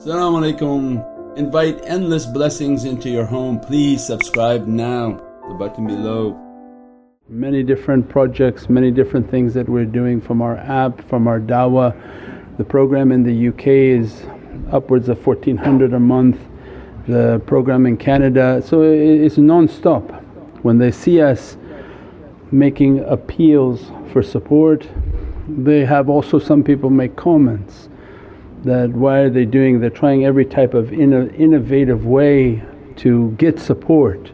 Assalamu alaikum. Invite endless blessings into your home. Please subscribe now, the button below. Many different projects, many different things that we're doing from our app, from our dawah. The program in the UK is upwards of 1400 a month, the program in Canada. So it's non-stop. When they see us making appeals for support, they have also some people make comments that why are they doing, they're trying every type of inno innovative way to get support.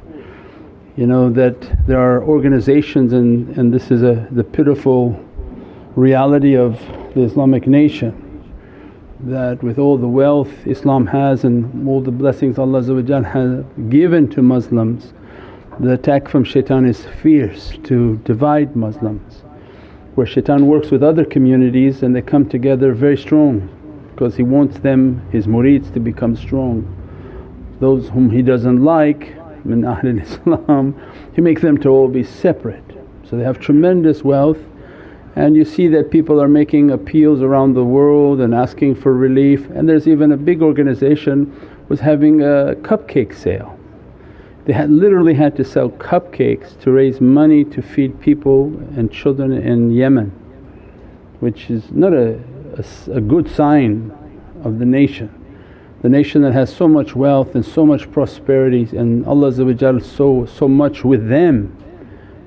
You know that there are organizations and, and this is a, the pitiful reality of the Islamic nation that with all the wealth Islam has and all the blessings Allah has given to Muslims, the attack from shaitan is fierce to divide Muslims. Where shaitan works with other communities and they come together very strong because he wants them, his murids to become strong. Those whom he doesn't like min Ahlul Islam, he makes them to all be separate. So they have tremendous wealth and you see that people are making appeals around the world and asking for relief and there's even a big organization was having a cupcake sale. They had literally had to sell cupcakes to raise money to feed people and children in Yemen which is not a a, a good sign of the nation. The nation that has so much wealth and so much prosperity and Allah so, so much with them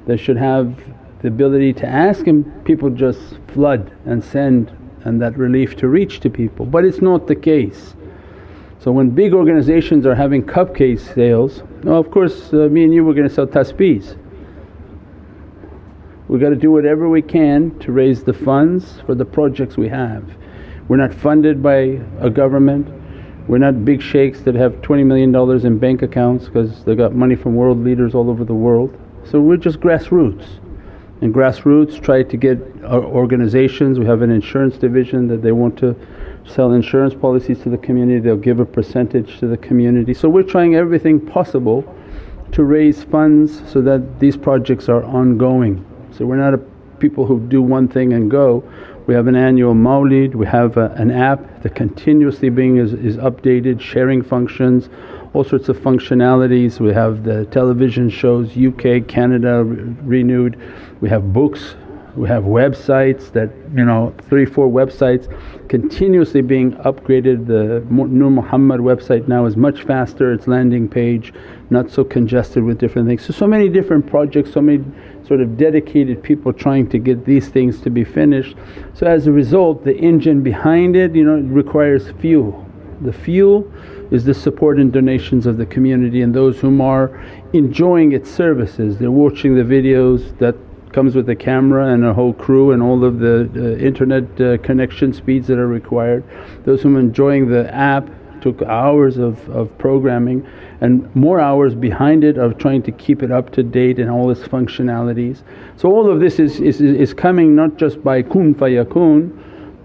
they should have the ability to ask and people just flood and send and that relief to reach to people but it's not the case. So when big organizations are having cupcake sales, well of course uh, me and you were going to sell tasbeehs We've got to do whatever we can to raise the funds for the projects we have. We're not funded by a government, we're not big shaykhs that have $20 million in bank accounts because they got money from world leaders all over the world. So we're just grassroots and grassroots try to get our organizations, we have an insurance division that they want to sell insurance policies to the community, they'll give a percentage to the community. So we're trying everything possible to raise funds so that these projects are ongoing. So we're not people who do one thing and go. We have an annual mawlid, we have a, an app that continuously being is, is updated, sharing functions, all sorts of functionalities. We have the television shows UK, Canada renewed, we have books we have websites that you know, three, four websites continuously being upgraded. The Nur Muhammad website now is much faster, its landing page not so congested with different things. So, so many different projects, so many sort of dedicated people trying to get these things to be finished. So as a result the engine behind it you know it requires fuel. The fuel is the support and donations of the community and those whom are enjoying its services. They're watching the videos that comes with a camera and a whole crew and all of the uh, internet uh, connection speeds that are required. Those whom are enjoying the app took hours of, of programming and more hours behind it of trying to keep it up to date and all its functionalities. So all of this is, is, is coming not just by kun fayakun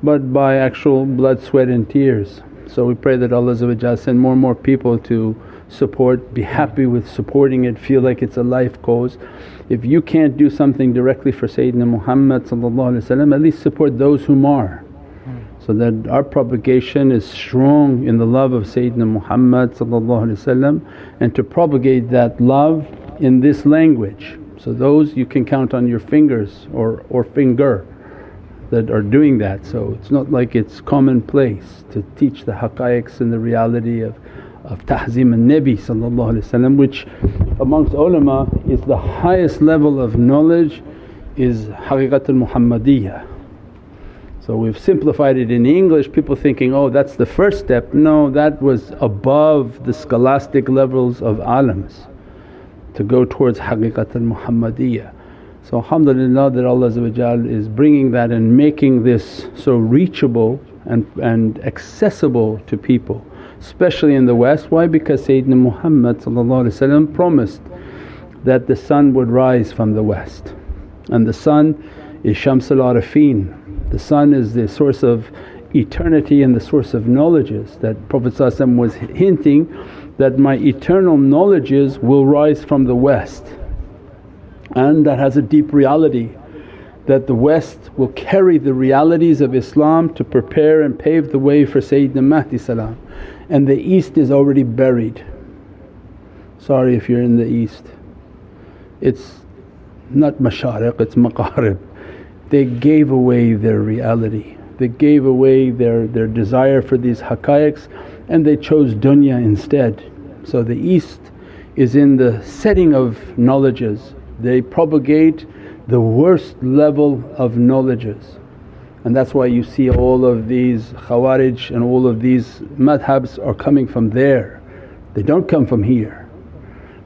but by actual blood, sweat and tears. So we pray that Allah send more and more people to support, be happy with supporting it, feel like it's a life cause. If you can't do something directly for Sayyidina Muhammad at least support those whom are. So that our propagation is strong in the love of Sayyidina Muhammad and to propagate that love in this language. So those you can count on your fingers or, or finger that are doing that. So it's not like it's commonplace to teach the haqqaiqs and the reality of of tahzim al-Nabi which amongst ulama is the highest level of knowledge is haqiqatul Muhammadiyah. So we've simplified it in English, people thinking, oh that's the first step. No, that was above the scholastic levels of alams to go towards haqiqatul Muhammadiyah. So alhamdulillah that Allah is bringing that and making this so reachable and, and accessible to people especially in the West. Why? Because Sayyidina Muhammad promised that the sun would rise from the West and the sun is Shamsul Arifin. The sun is the source of eternity and the source of knowledges that Prophet was hinting that my eternal knowledges will rise from the West and that has a deep reality that the West will carry the realities of Islam to prepare and pave the way for Sayyidina Mahdi salam and the East is already buried. Sorry if you're in the East. It's not mashariq, it's magharib. They gave away their reality, they gave away their, their desire for these haqqaiqs and they chose dunya instead. So the East is in the setting of knowledges, they propagate the worst level of knowledges and that's why you see all of these Khawarij and all of these madhabs are coming from there. They don't come from here,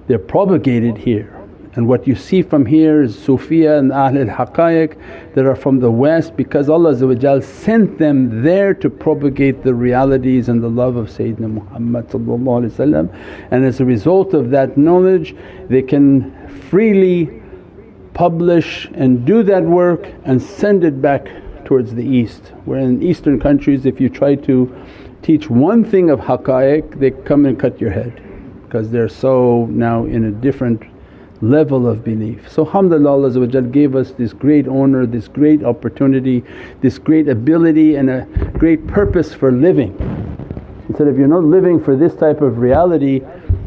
they're propagated here. And what you see from here is Sufiya and Ahlul Haqqaiq that are from the West because Allah sent them there to propagate the realities and the love of Sayyidina Muhammad and as a result of that knowledge they can freely publish and do that work and send it back towards the east. Where in eastern countries if you try to teach one thing of haqqaiq they come and cut your head because they're so now in a different level of belief. So alhamdulillah Allah gave us this great honour, this great opportunity, this great ability and a great purpose for living. He said, if you're not living for this type of reality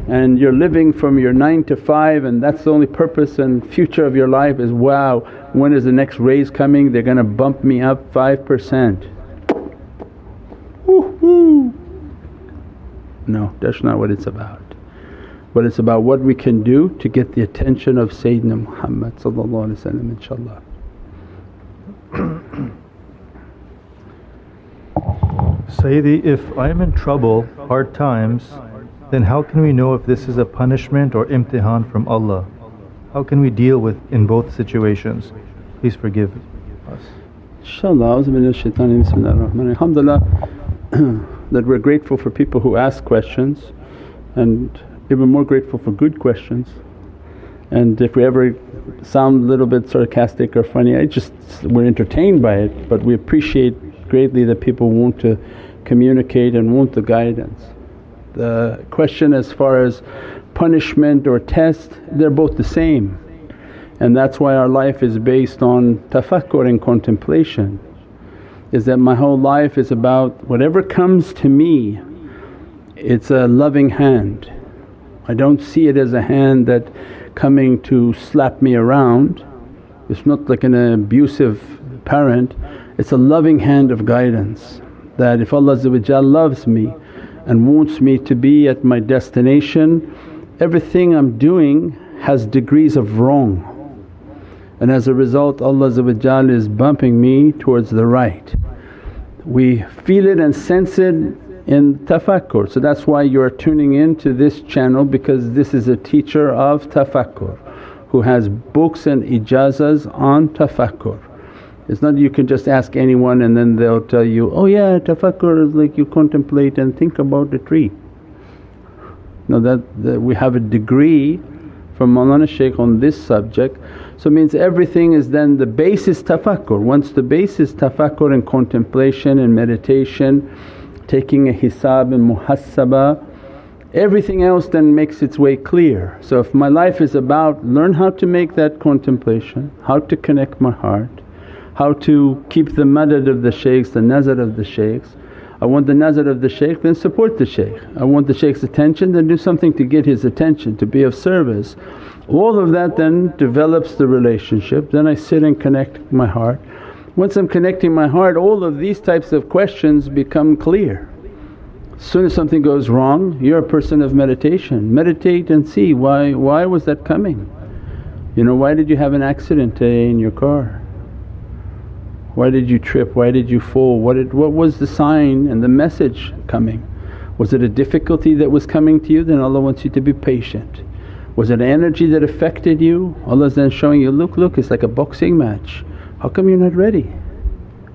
and you're living from your 9 to 5 and that's the only purpose and future of your life is, wow when is the next raise coming? They're to bump me up 5%. Woo-hoo. No, that's not what it's about. But it's about what we can do to get the attention of Sayyidina Muhammad inshaAllah. Sayyidi, if I'm in trouble, hard times, then how can we know if this is a punishment or imtihan from Allah? How can we deal with in both situations? Please forgive us. Alhamdulillah that we're grateful for people who ask questions and even more grateful for good questions. And if we ever sound a little bit sarcastic or funny, I just we're entertained by it but we appreciate greatly that people want to communicate and want the guidance. The question as far as punishment or test, they're both the same. And that's why our life is based on tafakkur and contemplation is that my whole life is about whatever comes to me it's a loving hand. I don't see it as a hand that coming to slap me around, it's not like an abusive parent, it's a loving hand of guidance that if Allah loves me and wants me to be at my destination everything I'm doing has degrees of wrong and as a result Allah is bumping me towards the right. We feel it and sense it in tafakkur. So that's why you are tuning in to this channel because this is a teacher of tafakkur who has books and ijazas on tafakkur. It's not you can just ask anyone and then they'll tell you, oh yeah tafakkur is like you contemplate and think about the tree. No that, that we have a degree from Mawlana Shaykh on this subject so means everything is then the basis tafakkur. Once the basis tafakkur and contemplation and meditation, taking a hisab and muhasabah, everything else then makes its way clear. So if my life is about learn how to make that contemplation, how to connect my heart, how to keep the madad of the shaykhs, the nazar of the shaykhs. I want the nazar of the shaykh then support the shaykh. I want the shaykh's attention then do something to get his attention, to be of service. All of that then develops the relationship, then I sit and connect my heart. Once I'm connecting my heart all of these types of questions become clear. As soon as something goes wrong you're a person of meditation, meditate and see why, why was that coming? You know, why did you have an accident today in your car? Why did you trip? Why did you fall? What, did, what was the sign and the message coming? Was it a difficulty that was coming to you? Then Allah wants you to be patient. Was it energy that affected you? Allah's then showing you, look, look it's like a boxing match. How come you're not ready?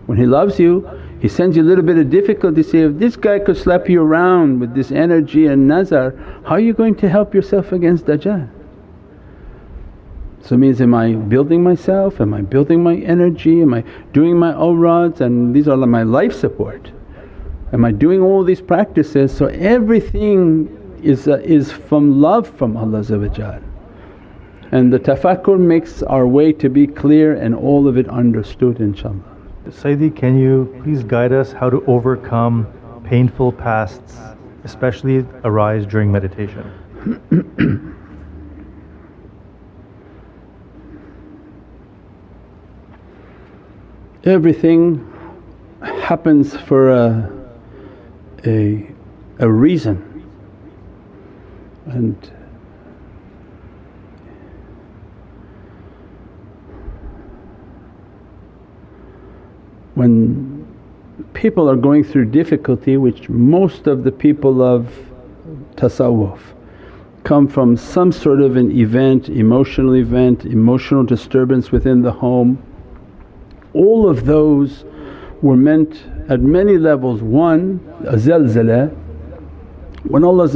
When He loves you He sends you a little bit of difficulty, say, if this guy could slap you around with this energy and nazar, how are you going to help yourself against Dajjal? So it means am I building myself, am I building my energy, am I doing my awrads and these are my life support. Am I doing all these practices? So everything is, uh, is from love from Allah And the tafakkur makes our way to be clear and all of it understood inshaAllah. Sayyidi, can you please guide us how to overcome painful pasts, especially arise during meditation? Everything happens for a, a, a reason and when people are going through difficulty which most of the people of tasawwuf come from some sort of an event, emotional event, emotional disturbance within the home. All of those were meant at many levels. One, a zalzala, when Allah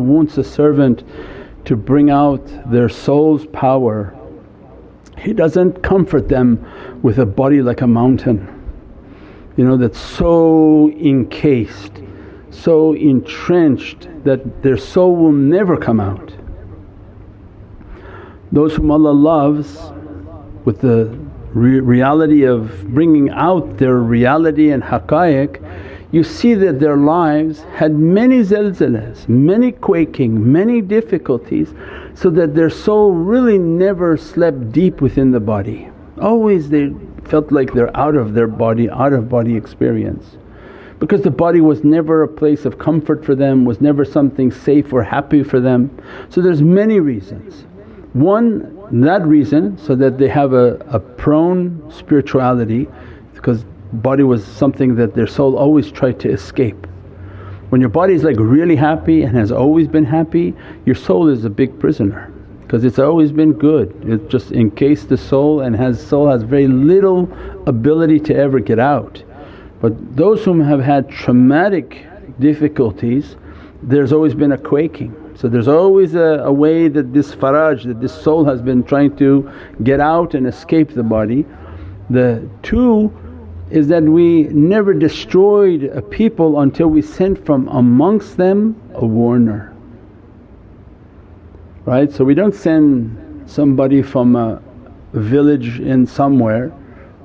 wants a servant to bring out their soul's power, He doesn't comfort them with a body like a mountain, you know, that's so encased, so entrenched that their soul will never come out. Those whom Allah loves with the re- reality of bringing out their reality and haqqaiq you see that their lives had many zalzalas, many quaking, many difficulties so that their soul really never slept deep within the body. Always they felt like they're out of their body, out of body experience because the body was never a place of comfort for them, was never something safe or happy for them. So there's many reasons. One that reason so that they have a, a prone spirituality because body was something that their soul always tried to escape. When your body is like really happy and has always been happy, your soul is a big prisoner because it's always been good. It just encased the soul and has soul has very little ability to ever get out. But those whom have had traumatic difficulties there's always been a quaking. So there's always a, a way that this faraj, that this soul has been trying to get out and escape the body. The two is that we never destroyed a people until we sent from amongst them a warner. Right? So we don't send somebody from a village in somewhere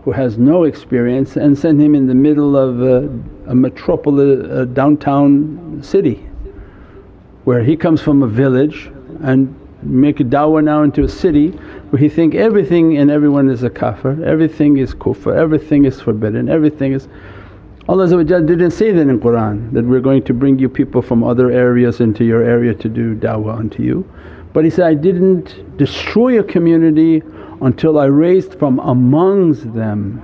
who has no experience and send him in the middle of a, a metropolis, a downtown city where he comes from a village and make a da'wah now into a city where he think everything and everyone is a kafir, everything is kufr, everything is forbidden, everything is… Allah didn't say that in Qur'an that we're going to bring you people from other areas into your area to do da'wah unto you. But He said, I didn't destroy a community until I raised from amongst them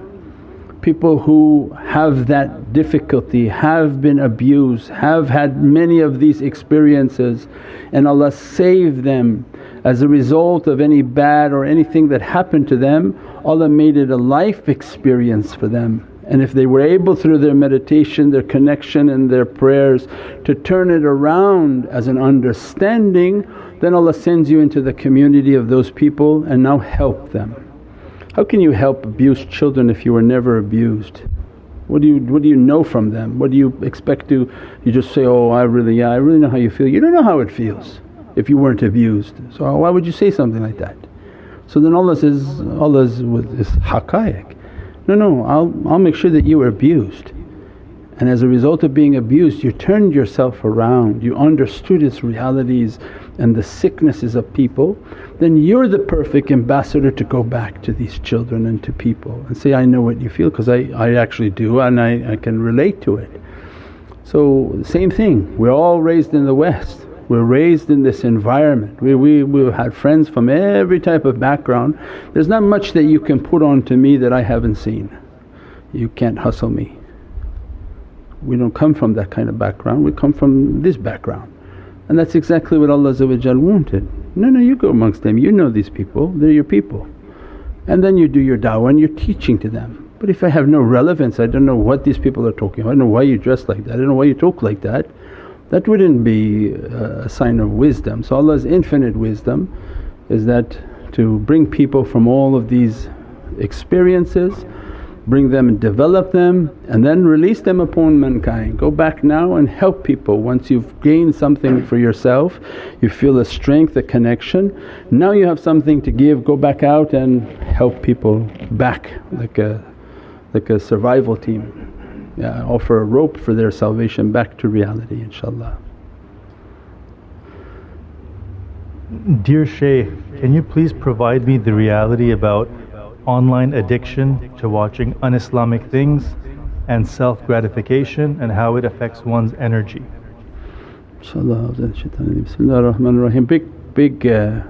people who have that difficulty, have been abused, have had many of these experiences and Allah saved them as a result of any bad or anything that happened to them Allah made it a life experience for them. And if they were able through their meditation, their connection and their prayers to turn it around as an understanding then Allah sends you into the community of those people and now help them. How can you help abused children if you were never abused? What do you what do you know from them? What do you expect to you just say, oh I really yeah I really know how you feel. You don't know how it feels if you weren't abused. So why would you say something like that? So then Allah says, Allah is this haqqaiq. No, no, I'll, I'll make sure that you were abused. And as a result of being abused you turned yourself around, you understood its realities and the sicknesses of people then you're the perfect ambassador to go back to these children and to people and say, I know what you feel because I, I actually do and I, I can relate to it. So same thing, we're all raised in the West, we're raised in this environment. We, we, we've had friends from every type of background. There's not much that you can put on to me that I haven't seen. You can't hustle me. We don't come from that kind of background, we come from this background. And that's exactly what Allah wanted. No, no, you go amongst them, you know these people, they're your people. And then you do your da'wah and you're teaching to them. But if I have no relevance, I don't know what these people are talking about, I don't know why you dress like that, I don't know why you talk like that, that wouldn't be uh, a sign of wisdom. So Allah's infinite wisdom is that to bring people from all of these experiences bring them and develop them and then release them upon mankind. Go back now and help people once you've gained something for yourself, you feel a strength, a connection. Now you have something to give, go back out and help people back like a, like a survival team. Yeah, offer a rope for their salvation back to reality inshaAllah. Dear Shaykh, can you please provide me the reality about online addiction to watching un Islamic things and self gratification and how it affects one's energy? Bismillahir Big, big, uh,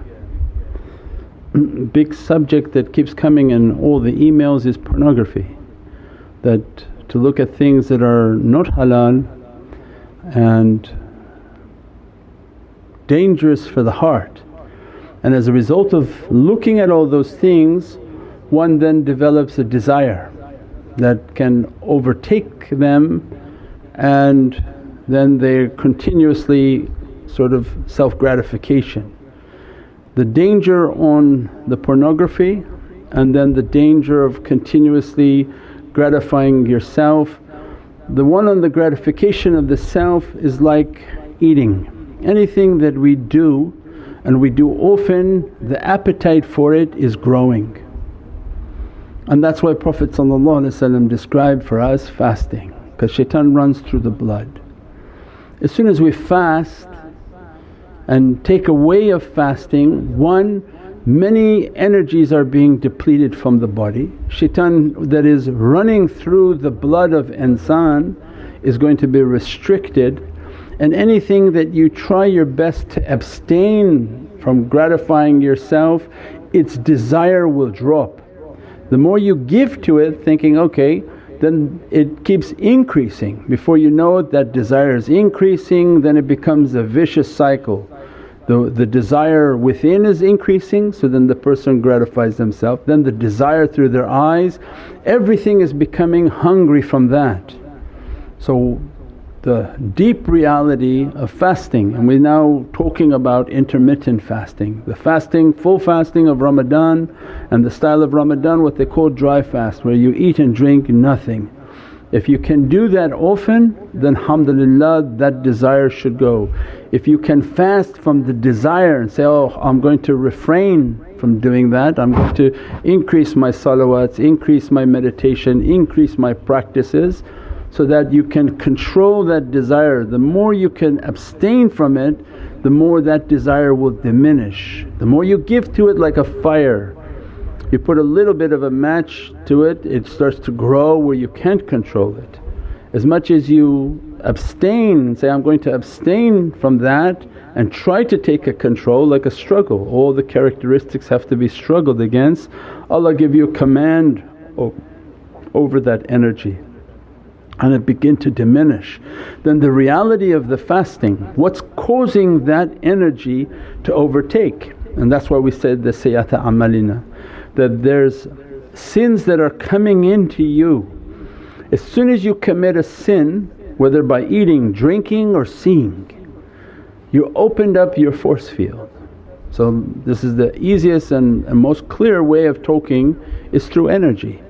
big subject that keeps coming in all the emails is pornography. That to look at things that are not halal and dangerous for the heart. And as a result of looking at all those things, one then develops a desire that can overtake them and then they're continuously sort of self gratification. The danger on the pornography and then the danger of continuously gratifying yourself. The one on the gratification of the self is like eating anything that we do and we do often the appetite for it is growing. And that's why Prophet described for us fasting because shaitan runs through the blood. As soon as we fast and take away of fasting, one many energies are being depleted from the body. Shaitan that is running through the blood of insan is going to be restricted and anything that you try your best to abstain from gratifying yourself its desire will drop. The more you give to it thinking, okay then it keeps increasing. Before you know it that desire is increasing then it becomes a vicious cycle. The, the desire within is increasing so then the person gratifies themselves, then the desire through their eyes, everything is becoming hungry from that. So the deep reality of fasting and we're now talking about intermittent fasting. The fasting, full fasting of Ramadan and the style of Ramadan what they call dry fast where you eat and drink nothing. If you can do that often then alhamdulillah that desire should go. If you can fast from the desire and say, oh I'm going to refrain from doing that, I'm going to increase my salawats, increase my meditation, increase my practices so that you can control that desire. The more you can abstain from it the more that desire will diminish. The more you give to it like a fire, you put a little bit of a match to it, it starts to grow where you can't control it. As much as you abstain and say, I'm going to abstain from that and try to take a control like a struggle, all the characteristics have to be struggled against. Allah give you command over that energy and it begin to diminish. Then the reality of the fasting, what's causing that energy to overtake? And that's why we said the sayyata amalina that there's sins that are coming into you. As soon as you commit a sin whether by eating, drinking or seeing, you opened up your force field. So this is the easiest and, and most clear way of talking is through energy.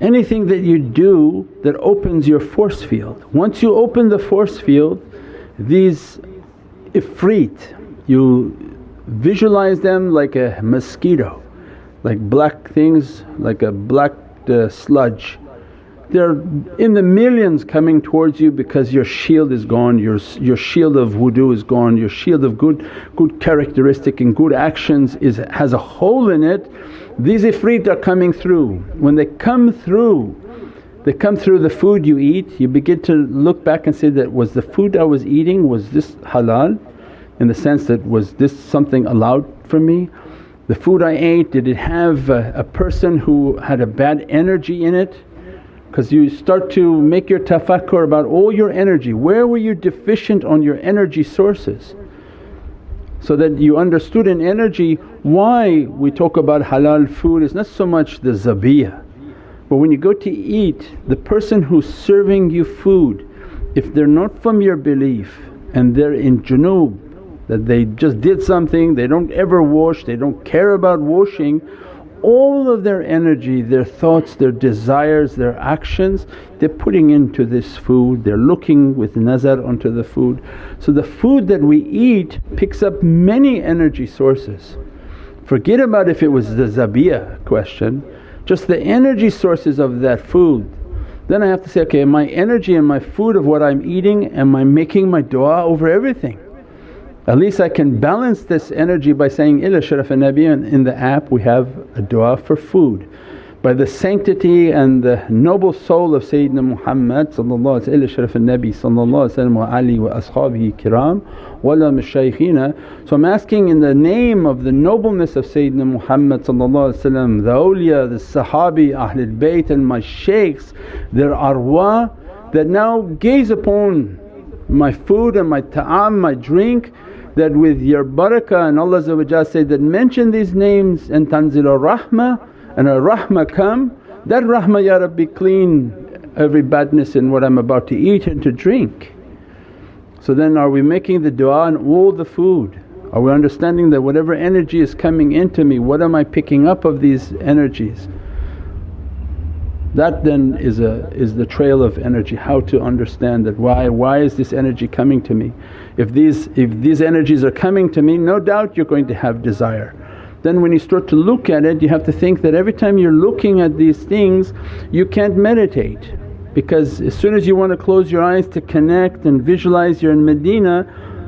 Anything that you do that opens your force field. Once you open the force field these ifrit you visualize them like a mosquito, like black things like a black uh, sludge they're in the millions coming towards you because your shield is gone, your, your shield of wudu is gone, your shield of good, good characteristic and good actions is, has a hole in it. These ifrit are coming through. When they come through, they come through the food you eat, you begin to look back and say that, was the food I was eating was this halal in the sense that was this something allowed for me? The food I ate did it have a, a person who had a bad energy in it? because you start to make your tafakkur about all your energy, where were you deficient on your energy sources? So that you understood in energy why we talk about halal food is not so much the zabiyah but when you go to eat the person who's serving you food if they're not from your belief and they're in junub that they just did something, they don't ever wash, they don't care about washing all of their energy, their thoughts, their desires, their actions they're putting into this food, they're looking with nazar onto the food. So the food that we eat picks up many energy sources. Forget about if it was the zabiyah question, just the energy sources of that food. Then I have to say, okay, my energy and my food of what I'm eating, am I making my du'a over everything? At least I can balance this energy by saying, Ila Sharaf Nabi and in the app we have a du'a for food by the sanctity and the noble soul of Sayyidina Muhammad ila sharaf al-Nabi wa ali wa ashabihi kiram wala mashaykhina. So I'm asking in the name of the nobleness of Sayyidina Muhammad the awliya, the sahabi, Ahlul Bayt and my shaykhs, their arwa that now gaze upon my food and my ta'am, my drink that with your barakah and Allah say that mention these names and tanzil rahmah and a rahmah come, that rahmah Ya Rabbi clean every badness in what I'm about to eat and to drink. So then are we making the du'a on all the food? Are we understanding that whatever energy is coming into me, what am I picking up of these energies? That then is a is the trail of energy, how to understand that why why is this energy coming to me? If these if these energies are coming to me no doubt you're going to have desire then when you start to look at it you have to think that every time you're looking at these things you can't meditate because as soon as you want to close your eyes to connect and visualize you're in Medina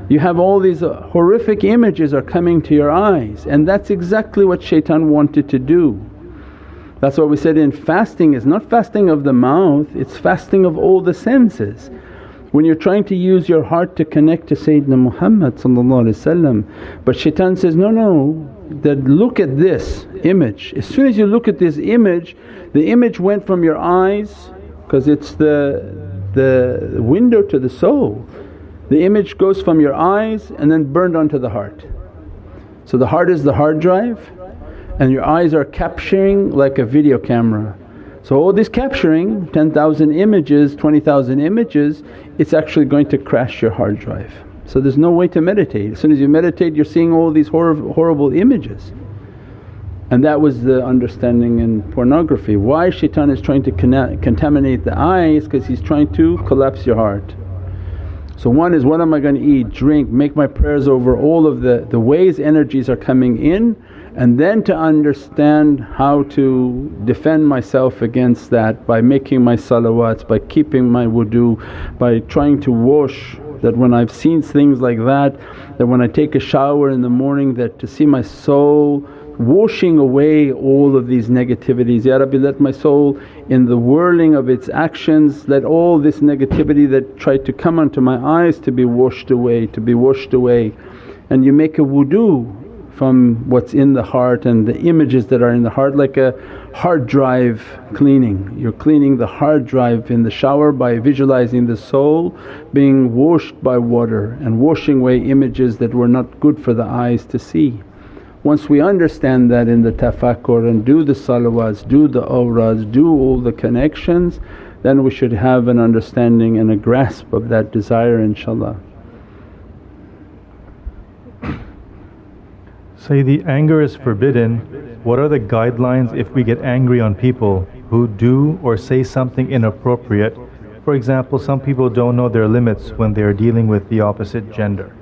you have all these horrific images are coming to your eyes and that's exactly what shaitan wanted to do. That's why we said in fasting is not fasting of the mouth, it's fasting of all the senses. When you're trying to use your heart to connect to Sayyidina Muhammad but shaitan says, no, no that look at this image. As soon as you look at this image, the image went from your eyes because it's the, the window to the soul. The image goes from your eyes and then burned onto the heart. So the heart is the hard drive and your eyes are capturing like a video camera. So all this capturing 10,000 images, 20,000 images, it's actually going to crash your hard drive. So there's no way to meditate. As soon as you meditate you're seeing all these hor- horrible images. And that was the understanding in pornography. Why shaitan is trying to contaminate the eyes because he's trying to collapse your heart. So one is what am I going to eat, drink, make my prayers over all of the, the ways energies are coming in and then to understand how to defend myself against that by making my salawats, by keeping my wudu, by trying to wash that when I've seen things like that, that when I take a shower in the morning that to see my soul washing away all of these negativities. Ya Rabbi let my soul in the whirling of its actions let all this negativity that tried to come onto my eyes to be washed away, to be washed away. And you make a wudu from what's in the heart and the images that are in the heart like a hard drive cleaning. You're cleaning the hard drive in the shower by visualizing the soul being washed by water and washing away images that were not good for the eyes to see. Once we understand that in the tafakkur and do the salawats, do the awrads, do all the connections then we should have an understanding and a grasp of that desire inshaAllah. Sayyidi, anger is forbidden. What are the guidelines if we get angry on people who do or say something inappropriate? For example, some people don't know their limits when they are dealing with the opposite gender.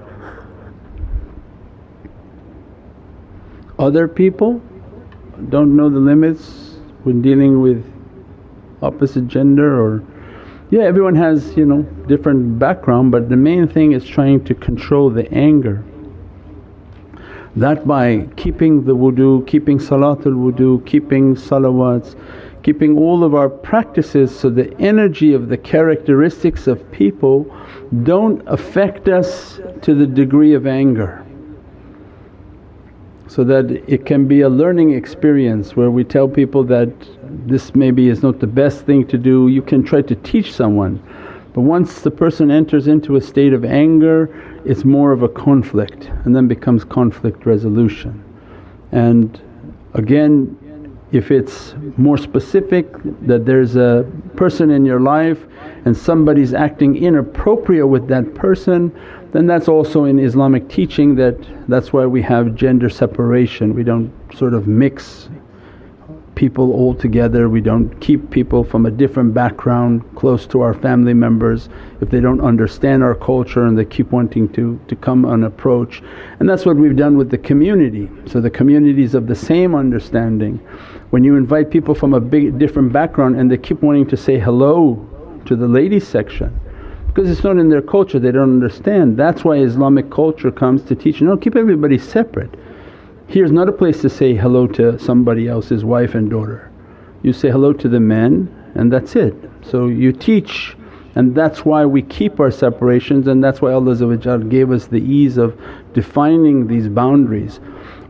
Other people don't know the limits when dealing with opposite gender or yeah everyone has you know different background but the main thing is trying to control the anger that by keeping the wudu, keeping salatul wudu, keeping salawats, keeping all of our practices so the energy of the characteristics of people don't affect us to the degree of anger. So that it can be a learning experience where we tell people that this maybe is not the best thing to do, you can try to teach someone. But once the person enters into a state of anger it's more of a conflict and then becomes conflict resolution. And again if it's more specific that there's a person in your life and somebody's acting inappropriate with that person then that's also in Islamic teaching that that's why we have gender separation. We don't sort of mix people all together, we don't keep people from a different background close to our family members if they don't understand our culture and they keep wanting to, to come and approach. And that's what we've done with the community. So the communities of the same understanding. When you invite people from a big different background and they keep wanting to say hello to the ladies section because it's not in their culture, they don't understand. That's why Islamic culture comes to teach, no keep everybody separate. Here's not a place to say hello to somebody else's wife and daughter. You say hello to the men and that's it. So you teach and that's why we keep our separations and that's why Allah gave us the ease of defining these boundaries.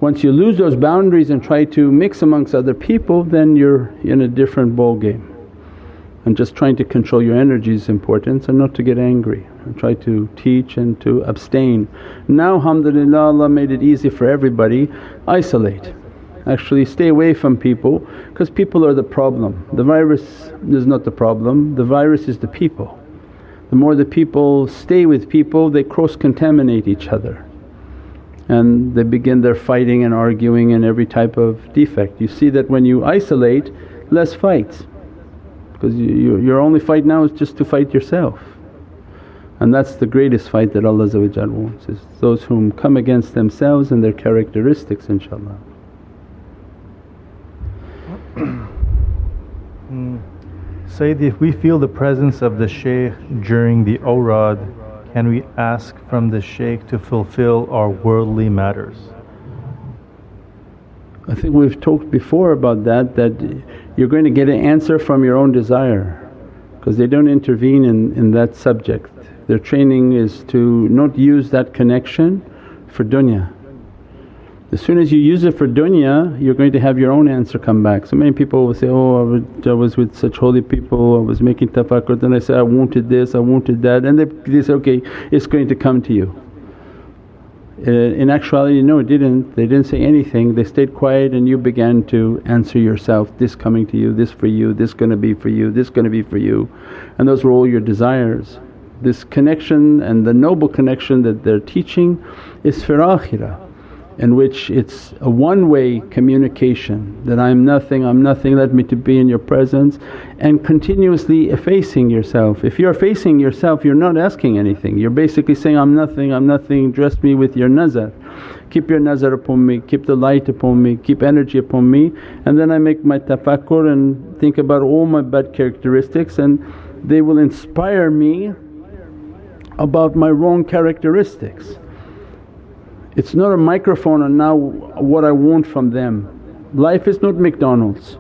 Once you lose those boundaries and try to mix amongst other people then you're in a different ball game and just trying to control your energy is important and not to get angry try to teach and to abstain. Now alhamdulillah Allah made it easy for everybody, isolate. Actually stay away from people because people are the problem. The virus is not the problem, the virus is the people. The more the people stay with people they cross contaminate each other and they begin their fighting and arguing and every type of defect. You see that when you isolate less fights because you, your only fight now is just to fight yourself. And that's the greatest fight that Allah wants is those whom come against themselves and their characteristics inshaAllah. mm. Sayyid, if we feel the presence of the shaykh during the awrad, can we ask from the shaykh to fulfill our worldly matters? I think we've talked before about that, that you're going to get an answer from your own desire because they don't intervene in, in that subject. Their training is to not use that connection for dunya. As soon as you use it for dunya you're going to have your own answer come back. So many people will say, oh I was with such holy people, I was making tafakkur then I say, I wanted this, I wanted that and they, they say, okay it's going to come to you. Uh, in actuality no it didn't, they didn't say anything, they stayed quiet and you began to answer yourself, this coming to you, this for you, this gonna be for you, this gonna be for you and those were all your desires. This connection and the noble connection that they're teaching is for akhirah in which it's a one-way communication that, I'm nothing, I'm nothing, let me to be in your presence and continuously effacing yourself. If you're effacing yourself you're not asking anything, you're basically saying, I'm nothing, I'm nothing, dress me with your nazar. Keep your nazar upon me, keep the light upon me, keep energy upon me and then I make my tafakkur and think about all my bad characteristics and they will inspire me about my wrong characteristics. It's not a microphone and now what I want from them. Life is not McDonald's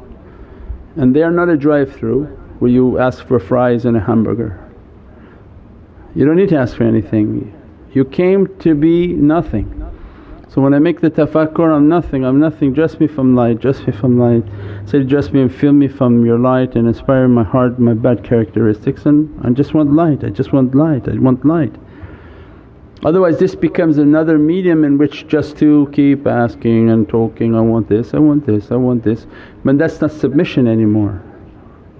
and they are not a drive-through where you ask for fries and a hamburger. You don't need to ask for anything, you came to be nothing. So when I make the tafakkur, I'm nothing, I'm nothing, dress me from light, dress me from light. Say, dress me and fill me from your light and inspire my heart, my bad characteristics and I just want light, I just want light, I want light. Otherwise this becomes another medium in which just to keep asking and talking, I want this, I want this, I want this. But that's not submission anymore.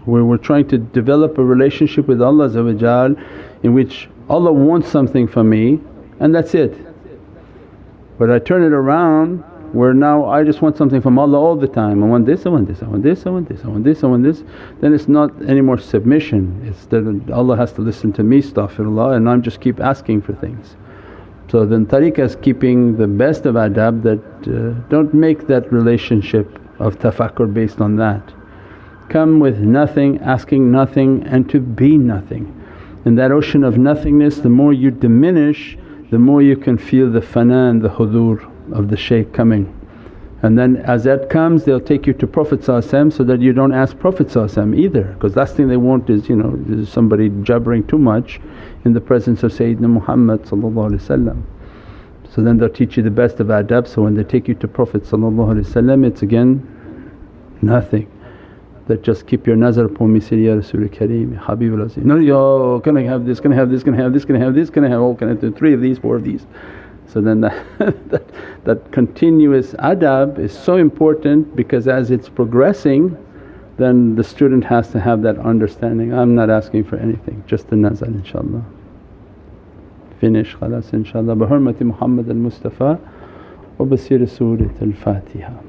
Where we're trying to develop a relationship with Allah in which Allah wants something from me and that's it. But I turn it around where now I just want something from Allah all the time, I want this, I want this, I want this, I want this, I want this, I want this, then it's not any more submission, it's that Allah has to listen to me astaghfirullah and I'm just keep asking for things. So then tariqah is keeping the best of adab that uh, don't make that relationship of tafakkur based on that. Come with nothing, asking nothing and to be nothing. In that ocean of nothingness the more you diminish the more you can feel the fana and the hudur of the shaykh coming. And then as that comes they'll take you to Prophet so that you don't ask Prophet either because last thing they want is you know somebody jabbering too much in the presence of Sayyidina Muhammad So then they'll teach you the best of adab so when they take you to Prophet it's again nothing that just keep your nazar upon me say, Ya Rasul Kareem, Habibul Azim. No, yo, can I have this, can I have this, can I have this, can I have this, can I have, oh can I do three of these, four of these. So then that, that, that continuous adab is so important because as it's progressing then the student has to have that understanding, I'm not asking for anything just the nazar inshaAllah. Finish khalas inshaAllah bi hurmati Muhammad al-Mustafa wa bi sirri Surat al-Fatiha.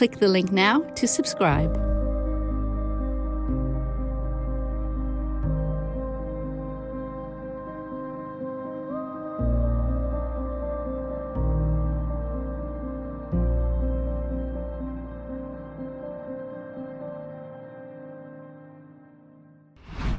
Click the link now to subscribe.